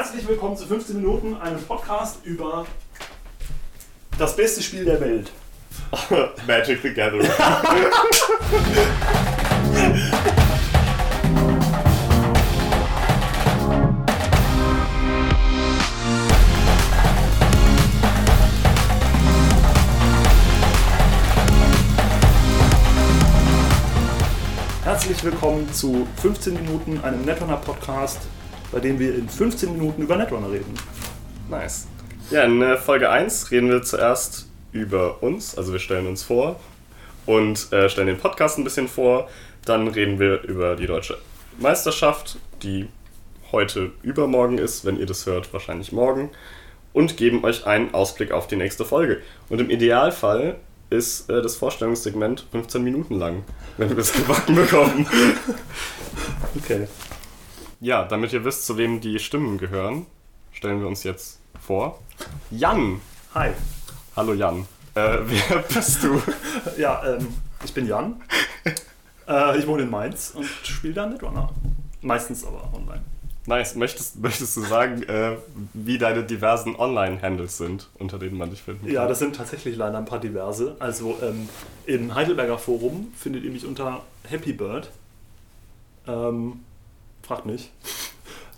Herzlich willkommen zu 15 Minuten, einem Podcast über das beste Spiel der Welt. Magic the Gathering. Herzlich willkommen zu 15 Minuten, einem Netrunner Podcast, bei dem wir in 15 Minuten über Netrunner reden. nice. Ja, in äh, Folge 1 reden wir zuerst über uns, also wir stellen uns vor und äh, stellen den Podcast ein bisschen vor. Dann reden wir über die deutsche Meisterschaft, die heute übermorgen ist, wenn ihr das hört, wahrscheinlich morgen. Und geben euch einen Ausblick auf die nächste Folge. Und im Idealfall ist äh, das Vorstellungssegment 15 Minuten lang, wenn wir es gebacken bekommen. Okay. Ja, damit ihr wisst, zu wem die Stimmen gehören, stellen wir uns jetzt vor. Jan! Hi. Hallo Jan. Äh, wer bist du? Ja, ähm, ich bin Jan. Äh, ich wohne in Mainz und spiele da Netrunner. Meistens aber online. Nice. Möchtest, möchtest du sagen, äh, wie deine diversen Online-Handles sind, unter denen man dich finden kann? Ja, das sind tatsächlich leider ein paar diverse. Also ähm, im Heidelberger Forum findet ihr mich unter Happy Bird. Ähm, fragt mich.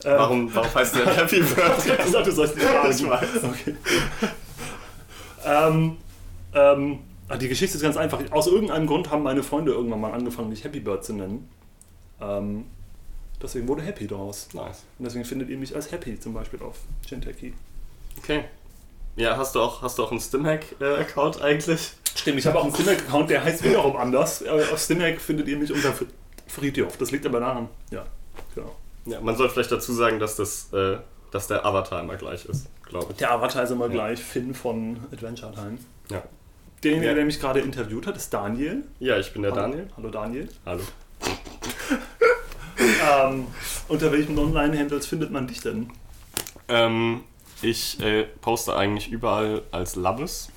Äh, Warum, warum heißt der Happy Ich Bird? hab gesagt, du sollst nicht fragen. Ich weiß. Okay. ähm, ähm, ah, die Geschichte ist ganz einfach. Aus irgendeinem Grund haben meine Freunde irgendwann mal angefangen, mich Happy Bird zu nennen. Ähm, deswegen wurde Happy draus. Nice. Und deswegen findet ihr mich als Happy zum Beispiel auf Genteki. Okay. Ja, hast du auch, hast du auch einen Stimhack-Account eigentlich? Stimmt, ich habe auch einen Stimac-Account, der heißt wiederum anders. Äh, Auf Stimac findet ihr mich unter Fr- Friedhof. Das liegt aber daran. Ja, genau. Ja, man sollte vielleicht dazu sagen, dass, das, äh, dass der Avatar immer gleich ist, glaube ich. Der Avatar ist immer gleich Finn von Adventure Time. Ja. Derjenige, Ja. der mich gerade interviewt hat, ist Daniel. Ja, ich bin der Daniel. Hallo Daniel. Hallo. Ähm, unter welchen Online-Handles findet man dich denn? Ähm, ich äh, poste eigentlich überall als Labbes.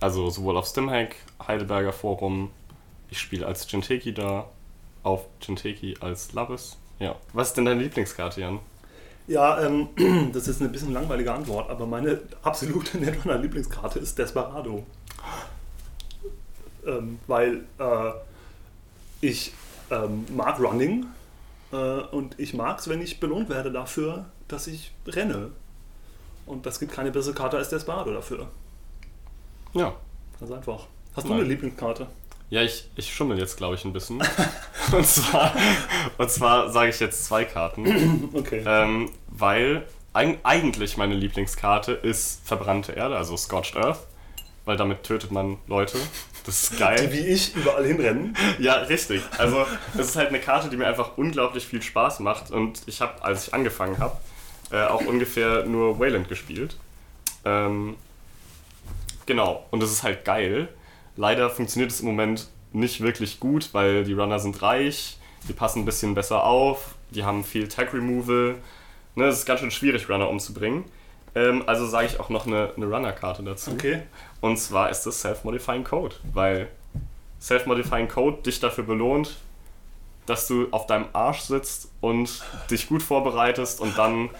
Also sowohl auf Stimhack, Heidelberger Forum. Ich spiele als Genteki da. Auf Genteki als Labbes. Ja. Was ist denn deine Lieblingskarte, Jan? Ja, ähm, das ist eine bisschen langweilige Antwort, aber meine absolute Netrunner-Lieblingskarte ist Desperado. Ähm, weil äh, ich ähm, mag Running äh, und ich mag es, wenn ich belohnt werde dafür, dass ich renne. Und das gibt keine bessere Karte als Desperado dafür. Ja. Ganz einfach. Hast du Nein. eine Lieblingskarte? Ja, ich, ich schummel jetzt, glaube ich, ein bisschen. und zwar, und zwar sage ich jetzt zwei Karten. Okay. Ähm, weil eig eigentlich meine Lieblingskarte ist verbrannte Erde, also Scorched Earth. Weil damit tötet man Leute. Das ist Die geil. wie ich überall hinrennen. Ja, richtig. Also, das ist halt eine Karte, die mir einfach unglaublich viel Spaß macht. Und ich habe, als ich angefangen habe, äh, auch ungefähr nur Wayland gespielt. Ähm, genau. Und das ist halt geil. Leider funktioniert es im Moment nicht wirklich gut, weil die Runner sind reich, die passen ein bisschen besser auf, die haben viel Tag Removal. Ne, es ist ganz schön schwierig, Runner umzubringen. Ähm, also sage ich auch noch eine, eine Runner-Karte dazu. Okay. Und zwar ist das Self-Modifying Code, weil Self-Modifying Code dich dafür belohnt, dass du auf deinem Arsch sitzt und dich gut vorbereitest und dann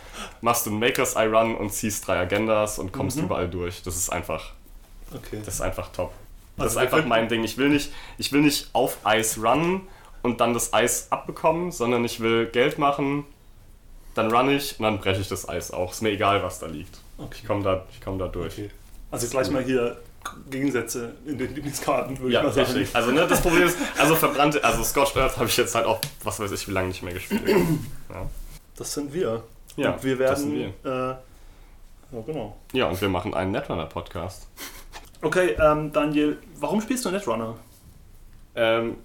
machst du ein Makers Eye Run und ziehst drei Agendas und kommst Mhm. überall durch. Das ist einfach, Okay. das ist einfach top. Das Also ist einfach mein Ding. Ich will nicht, ich will nicht auf Eis runnen und dann das Eis abbekommen, sondern ich will Geld machen, dann run ich und dann breche ich das Eis auch. Ist mir egal, was da liegt. Okay. Ich komme da, ich komm da durch. Okay. Also gleich mal hier Gegensätze in den Lieblingskarten, würde Ja, ich mal sagen. Also ne, das Problem ist, also verbrannte, also Scorched Earth habe ich jetzt halt auch, was weiß ich, wie lange nicht mehr gespielt. Ja, Das sind wir. ja und wir das sind werden. wir. Äh, ja, genau. Ja, und wir machen einen Netrunner-Podcast. Okay, ähm, Daniel, warum spielst du Netrunner? Ähm,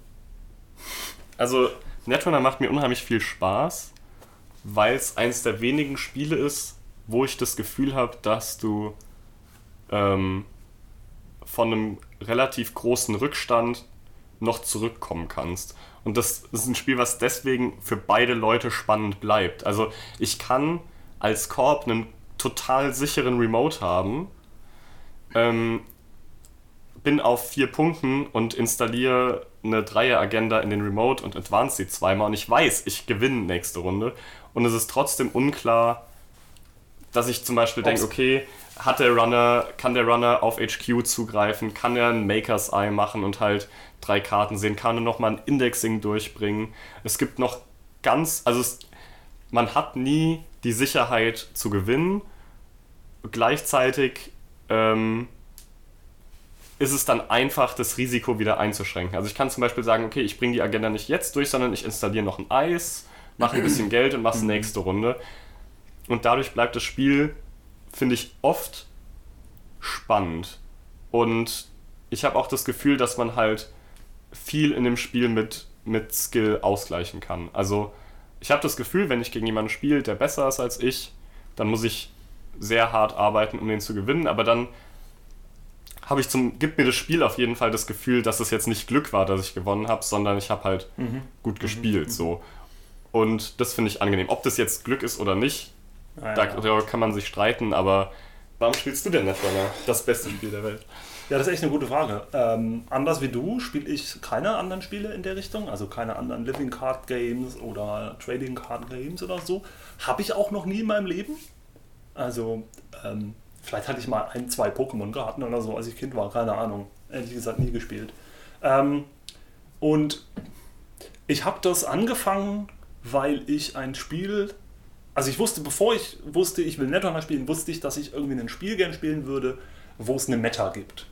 also, Netrunner macht mir unheimlich viel Spaß, weil es eins der wenigen Spiele ist, wo ich das Gefühl habe, dass du ähm, von einem relativ großen Rückstand noch zurückkommen kannst. Und das ist ein Spiel, was deswegen für beide Leute spannend bleibt. Also ich kann als Korb einen total sicheren Remote haben, ähm, bin auf vier Punkten und installiere eine Dreier-Agenda in den Remote und advance sie zweimal und ich weiß, ich gewinne nächste Runde und es ist trotzdem unklar, dass ich zum Beispiel denke, okay, hat der Runner, kann der Runner auf HQ zugreifen, kann er ein Maker's Eye machen und halt drei Karten sehen, kann er nochmal ein Indexing durchbringen. Es gibt noch ganz, also es, man hat nie die Sicherheit zu gewinnen. Gleichzeitig ähm, ist es dann einfach, das Risiko wieder einzuschränken. Also ich kann zum Beispiel sagen, okay, ich bringe die Agenda nicht jetzt durch, sondern ich installiere noch ein Eis, mache ein bisschen Geld und mache nächste Runde. Und dadurch bleibt das Spiel, finde ich, oft spannend. Und ich habe auch das Gefühl, dass man halt viel in dem Spiel mit, mit Skill ausgleichen kann. Also ich habe das Gefühl, wenn ich gegen jemanden spiele, der besser ist als ich, dann muss ich sehr hart arbeiten, um den zu gewinnen. Aber dann habe ich zum, gibt mir das Spiel auf jeden Fall das Gefühl, dass es jetzt nicht Glück war, dass ich gewonnen habe, sondern ich habe halt gut gespielt. So. Und das finde ich angenehm. Ob das jetzt Glück ist oder nicht, Ja, da, ja. kann man sich streiten, aber warum spielst du denn Netrunner? Das beste Spiel der Welt. Ja, das ist echt eine gute Frage. Ähm, anders wie du spiele ich keine anderen Spiele in der Richtung, also keine anderen Living Card Games oder Trading Card Games oder so. Habe ich auch noch nie in meinem Leben. Also, ähm, vielleicht hatte ich mal ein, zwei Pokémon-Karten oder so, als ich Kind war, keine Ahnung. Ehrlich gesagt, nie gespielt. Ähm, und ich habe das angefangen, weil ich ein Spiel. Also ich wusste, bevor ich wusste, ich will Netrunner spielen, wusste ich, dass ich irgendwie ein Spiel gern spielen würde, wo es eine Meta gibt.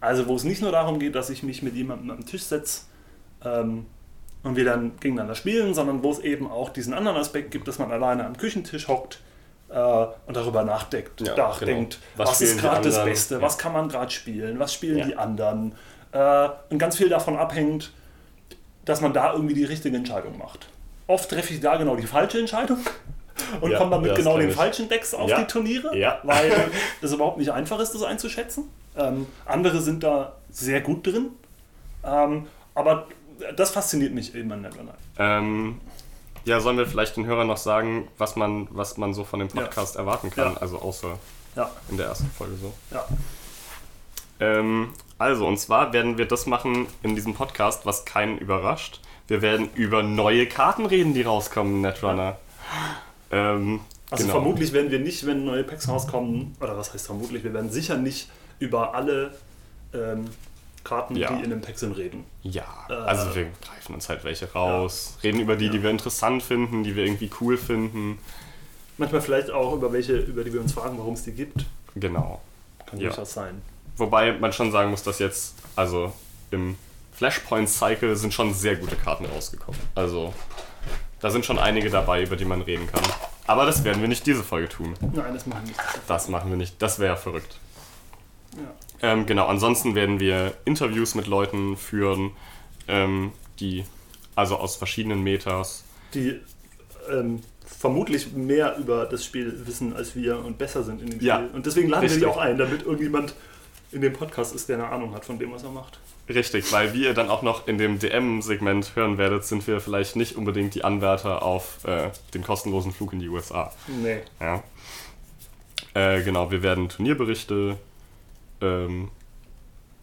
Also wo es nicht nur darum geht, dass ich mich mit jemandem am Tisch setze ähm, und wir dann gegeneinander spielen, sondern wo es eben auch diesen anderen Aspekt gibt, dass man alleine am Küchentisch hockt und darüber nachdenkt, Ja, nachdenkt genau. Was was, ist gerade das? Beste, Ja. was kann man gerade spielen, was spielen Ja. die anderen. Äh, und ganz viel davon abhängt, dass man da irgendwie die richtige Entscheidung macht. Oft treffe ich da genau die falsche Entscheidung und komme dann mit genau den ich. falschen Decks auf die Turniere, weil es überhaupt nicht einfach ist, das einzuschätzen. Ähm, andere sind da sehr gut drin, ähm, aber das fasziniert mich eben an Netrunner. Ähm, ja, sollen wir vielleicht den Hörern noch sagen, was man, was man so von dem Podcast erwarten kann? Ja. Also außer Ja, in der ersten Folge so. ja. Ähm, also, und zwar werden wir das machen in diesem Podcast, was keinen überrascht. Wir werden über neue Karten reden, die rauskommen Netrunner. Ähm, Also genau. vermutlich werden wir nicht, wenn neue Packs rauskommen, oder was heißt vermutlich, wir werden sicher nicht über alle ähm, Karten, Ja. die in einem Pack sind, reden. Ja, Äh, also wir greifen uns halt welche raus, reden über die, die wir interessant finden, die wir irgendwie cool finden. Manchmal vielleicht auch über welche, über die wir uns fragen, warum es die gibt. Genau. Kann Ja. durchaus sein. Wobei man schon sagen muss, dass jetzt, also im Flashpoint-Cycle sind schon sehr gute Karten rausgekommen. Also da sind schon einige dabei, über die man reden kann. Aber das werden wir nicht diese Folge tun. Nein, das machen wir nicht. Das machen wir nicht. Das wäre verrückt. Ja. Ähm, genau, ansonsten werden wir Interviews mit Leuten führen, ähm, die also aus verschiedenen Metas. Die ähm, vermutlich mehr über das Spiel wissen als wir und besser sind in dem Ja. Spiel. Und deswegen laden Richtig. wir die auch ein, damit irgendjemand in dem Podcast ist, der eine Ahnung hat von dem, was er macht. Richtig, weil wie ihr dann auch noch in dem DM-Segment hören werdet, sind wir vielleicht nicht unbedingt die Anwärter auf äh, den kostenlosen Flug in die USA. Nee. Ja. Äh, genau, wir werden Turnierberichte ähm,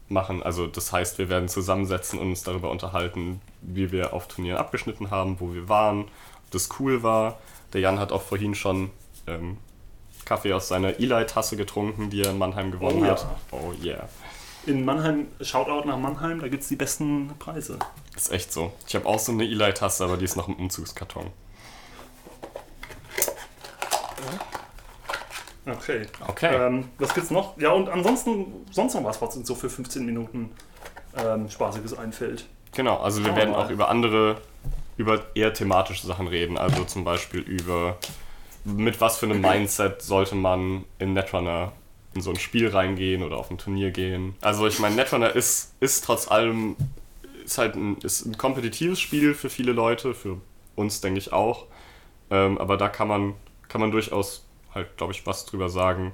machen. Also das heißt, wir werden zusammensetzen und uns darüber unterhalten, wie wir auf Turnieren abgeschnitten haben, wo wir waren, ob das cool war. Der Jan hat auch vorhin schon ähm, Kaffee aus seiner Eli-Tasse getrunken, die er in Mannheim gewonnen Oh ja. hat. Oh yeah. In Mannheim, Shoutout nach Mannheim, da gibt es die besten Preise. Ist echt so. Ich habe auch so eine Eli-Tasse, aber die ist noch im Umzugskarton. Okay. Okay. Ähm, was gibt's noch? Ja, und ansonsten sonst noch was, was uns so für 15 Minuten ähm, Spaßiges einfällt. Genau, also wir wir werden auch über andere, über eher thematische Sachen reden. Also zum Beispiel über, mit was für einem Mindset sollte man in Netrunner in so ein Spiel reingehen oder auf ein Turnier gehen. Also ich meine, Netrunner ist, ist trotz allem, ist halt ein, ist ein kompetitives Spiel für viele Leute, für uns denke ich auch. Ähm, aber da kann man, kann man durchaus halt, glaube ich, was drüber sagen,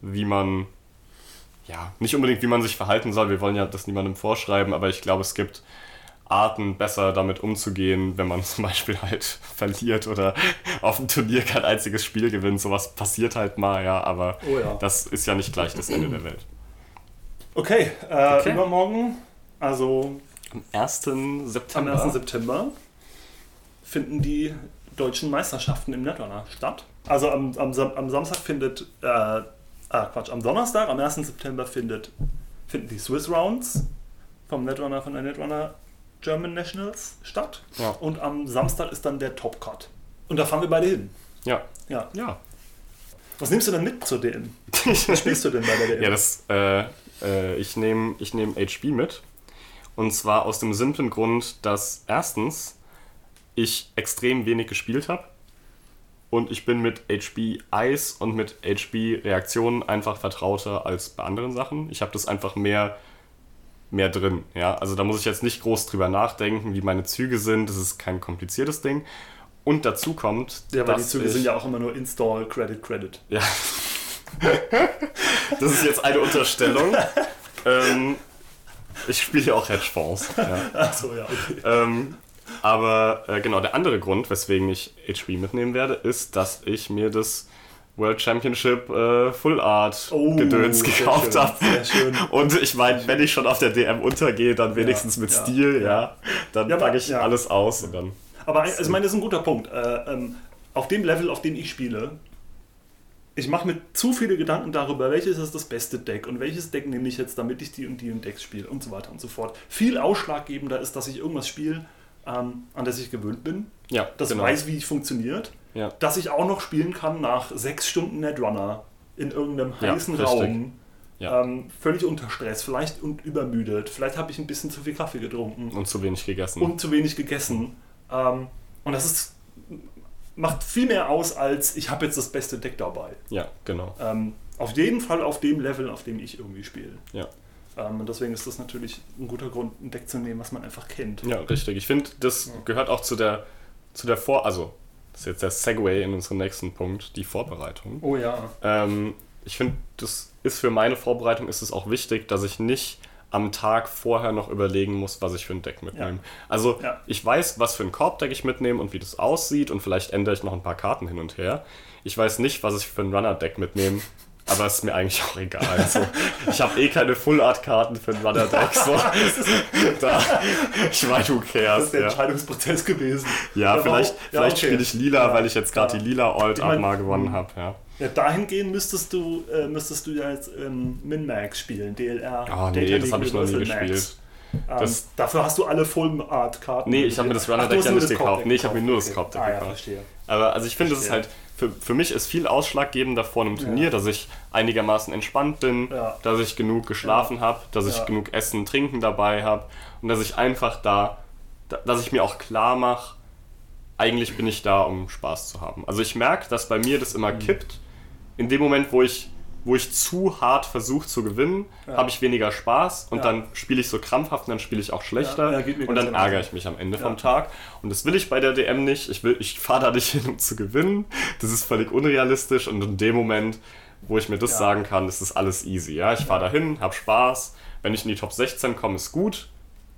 wie man ja, nicht unbedingt, wie man sich verhalten soll. Wir wollen ja das niemandem vorschreiben, aber ich glaube, es gibt Arten, besser damit umzugehen, wenn man zum Beispiel halt verliert oder auf dem Turnier kein einziges Spiel gewinnt. Sowas passiert halt mal, ja, aber Oh ja. das ist ja nicht gleich das Ende der Welt. Okay, äh, Okay. übermorgen, also Am 1. am September. 1. September, finden die deutschen Meisterschaften im Netrunner statt. Also am, am, am Samstag findet, äh, ah Quatsch, am Donnerstag, am 1. September findet, finden die Swiss Rounds vom Netrunner, von der Netrunner German Nationals statt. Ja. Und am Samstag ist dann der Top Cut. Und da fahren wir beide hin. Ja. Ja. Ja. Was nimmst du denn mit zur DM? Was spielst du denn bei der DM? Ja, das, äh, äh, ich nehme ich nehm HB mit. Und zwar aus dem simplen Grund, dass erstens ich extrem wenig gespielt habe. Und ich bin mit HB Eis und mit HB Reaktionen einfach vertrauter als bei anderen Sachen. Ich habe das einfach mehr, mehr drin. Ja? Also da muss ich jetzt nicht groß drüber nachdenken, wie meine Züge sind. Das ist kein kompliziertes Ding. Und dazu kommt, ja, weil die Züge sind ja auch immer nur Install, Credit, Credit. ja. das ist jetzt eine Unterstellung. ähm, ich spiele ja auch Hedgefonds. Ja. Achso, ja, okay. Ähm, aber äh, genau, der andere Grund, weswegen ich HB mitnehmen werde, ist, dass ich mir das World Championship äh, Full Art Oh, Gedöns gekauft habe. Und ich meine, wenn ich schon auf der DM untergehe, dann wenigstens mit ja, Stil, ja. Dann Ja, packe ich ja. alles aus und dann. Aber also ich meine, das ist ein guter Punkt. Äh, ähm, auf dem Level, auf dem ich spiele, ich mache mir zu viele Gedanken darüber, welches ist das beste Deck und welches Deck nehme ich jetzt, damit ich die und die und Decks spiele und so weiter und so fort. Viel ausschlaggebender ist, dass ich irgendwas spiele, ähm, an das ich gewöhnt bin, Ja, das genau. weiß, wie es funktioniert, Ja. dass ich auch noch spielen kann nach sechs Stunden Netrunner in irgendeinem Ja, heißen richtig. Raum. Ja. Ähm, völlig unter Stress, vielleicht und übermüdet. Vielleicht habe ich ein bisschen zu viel Kaffee getrunken Und zu wenig gegessen. und zu wenig gegessen. Ähm, und das ist, macht viel mehr aus, als ich habe jetzt das beste Deck dabei. ja, genau. Ähm, auf jeden Fall auf dem Level, auf dem ich irgendwie spiele. Ja. Ähm, und deswegen ist das natürlich ein guter Grund, ein Deck zu nehmen, was man einfach kennt. Ja, richtig. Ich finde, das gehört auch zu der, zu der Vor-, also, das ist jetzt der Segway in unseren nächsten Punkt, die Vorbereitung. Oh ja. Ähm, ich finde, das ist für meine Vorbereitung ist es auch wichtig, dass ich nicht am Tag vorher noch überlegen muss, was ich für ein Deck mitnehme. Also Ja. ich weiß, was für ein Korbdeck ich mitnehme und wie das aussieht und vielleicht ändere ich noch ein paar Karten hin und her. Ich weiß nicht, was ich für ein Runner-Deck mitnehme, aber ist mir eigentlich auch egal. Also, ich habe eh keine Full-Art-Karten für ein Runner-Deck. So. da, ich meine, who Das cares? ist der Ja, Entscheidungsprozess gewesen. ja Aber vielleicht, ja, vielleicht okay. spiele ich lila, Ja. weil ich jetzt gerade Ja. die lila Alt Ich mein- mal gewonnen habe. Ja. Ja, dahingehend müsstest du, äh, müsstest du ja jetzt ähm, Min-Max spielen, DLR. Oh nee, das habe ich noch nie Universal Ähm, Das- dafür hast du alle Full-Art-Karten. Nee, ich habe mir das Runner Deck ja nicht gekauft. Nee, ich habe mir nur das Okay. Korbdeck Ah ja, gekauft. verstehe. Aber also ich finde, das ist halt, für, für mich ist viel ausschlaggebender vor einem Turnier, Ja. dass ich einigermaßen entspannt bin, Ja. dass ich genug geschlafen habe, dass ich Ja. genug Essen, Trinken dabei habe und dass ich einfach da, da dass ich mir auch klar mache, eigentlich bin ich da, um Spaß zu haben. Also ich merke, dass bei mir das Mhm. immer kippt. In dem Moment, wo ich wo ich zu hart versuche zu gewinnen, Ja. habe ich weniger Spaß und Ja. dann spiele ich so krampfhaft und dann spiele ich auch schlechter Ja, und dann ärgere ich mich am Ende vom Tag. Und das will ich bei der DM nicht. Ich, will- ich fahre da nicht hin, um zu gewinnen. Das ist völlig unrealistisch. Und in dem Moment, wo ich mir das sagen kann, ist das alles easy. Ja, ich fahre da hin, habe Spaß. Wenn ich in die Top 16 komme, ist gut.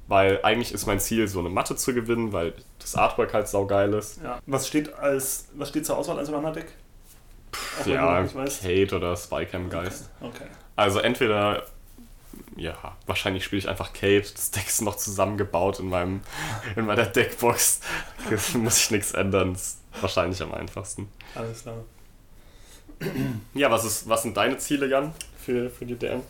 Weil eigentlich ist mein Ziel, so eine Matte zu gewinnen, weil das Artwork halt saugeil ist. Ja. Was steht als was steht zur Auswahl als Runner-Deck? Du Ja. Kate oder Spycam Geist. Okay. Also entweder, ja, wahrscheinlich spiele ich einfach Kate. Das Deck ist noch zusammengebaut in, meinem, in meiner Deckbox. Da muss ich nichts ändern. Das ist wahrscheinlich am einfachsten. Alles klar. Ja, was, ist, was sind deine Ziele, Jan, für, für die DM?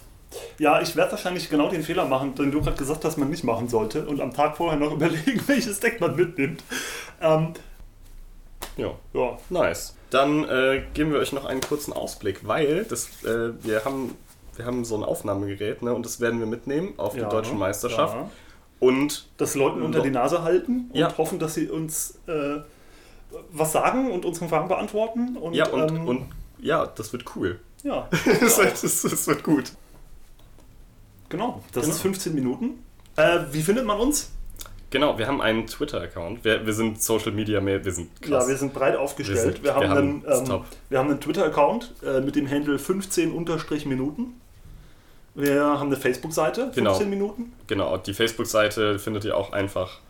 Ja, ich werde wahrscheinlich genau den Fehler machen, den du gerade gesagt hast, man nicht machen sollte und am Tag vorher noch überlegen, welches Deck man mitnimmt. Ähm, Ja, ja, nice. Dann äh, geben wir euch noch einen kurzen Ausblick, weil das, äh, wir, haben, wir haben so ein Aufnahmegerät ne, und das werden wir mitnehmen auf ja, die Deutsche Meisterschaft. Ja. Und Das Leuten unter die Nase halten und Ja. hoffen, dass sie uns äh, was sagen und unsere Fragen beantworten. Und, ja, und, ähm, und ja, das wird cool. ja, das, wird, das, das wird gut. genau. Das Genau. ist 15 Minuten. Äh, wie findet man uns? Genau, wir haben einen Twitter-Account. Wir, wir sind Social Media, mehr, wir sind krass. Ja, wir sind breit aufgestellt. Wir, Wir sind- haben, wir haben- einen, ähm, wir haben einen Twitter-Account äh, mit dem Handle 15-Minuten. Wir haben eine Facebook-Seite, 15 Genau. Minuten. Genau, die Facebook-Seite findet ihr auch einfach,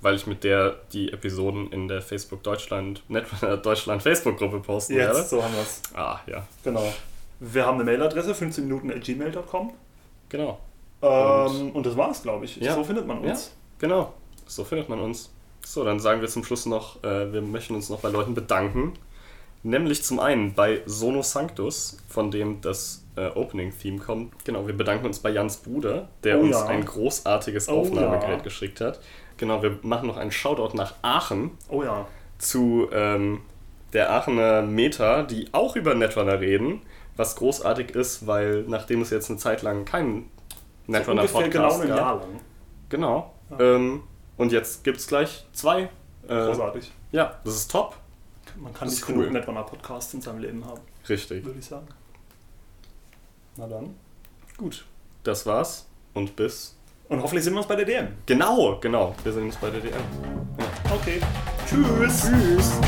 weil ich mit der die Episoden in der Facebook Deutschland, Netrunner Deutschland Facebook-Gruppe posten werde. Jetzt, so haben wir es. Ah, ja, Genau. Wir haben eine Mailadresse, 15minuten.gmail.com. genau. Ähm, und das war's, glaube ich. Ja. So findet man uns. Genau, so findet man uns. So, dann sagen wir zum Schluss noch, äh, wir möchten uns noch bei Leuten bedanken, Nämlich zum einen bei Sono Sanctus, von dem das äh, Opening-Theme kommt. Genau, wir bedanken uns bei Jans Bruder, der Oh uns ja. ein großartiges Oh Aufnahmegerät ja. geschickt hat. Genau, wir machen noch einen Shoutout nach Aachen Oh ja. zu ähm, der Aachener Meta, die auch über Netrunner reden, was großartig ist, weil nachdem es jetzt eine Zeit lang keinen Netrunner Ungefähr Podcast genau ein gab, Jahr lang. Genau. Ja. Ähm, und jetzt gibt es gleich zwei. Äh, Großartig. ja, das ist top. Man kann das nicht genug cool. Netrunner-Podcasts in seinem Leben haben, Richtig. würde ich sagen. Na dann. Gut. Das war's. Und bis. Und hoffentlich sehen wir uns bei der DM. Genau, genau. Wir sehen uns bei der DM. Okay. Tschüss. Tschüss.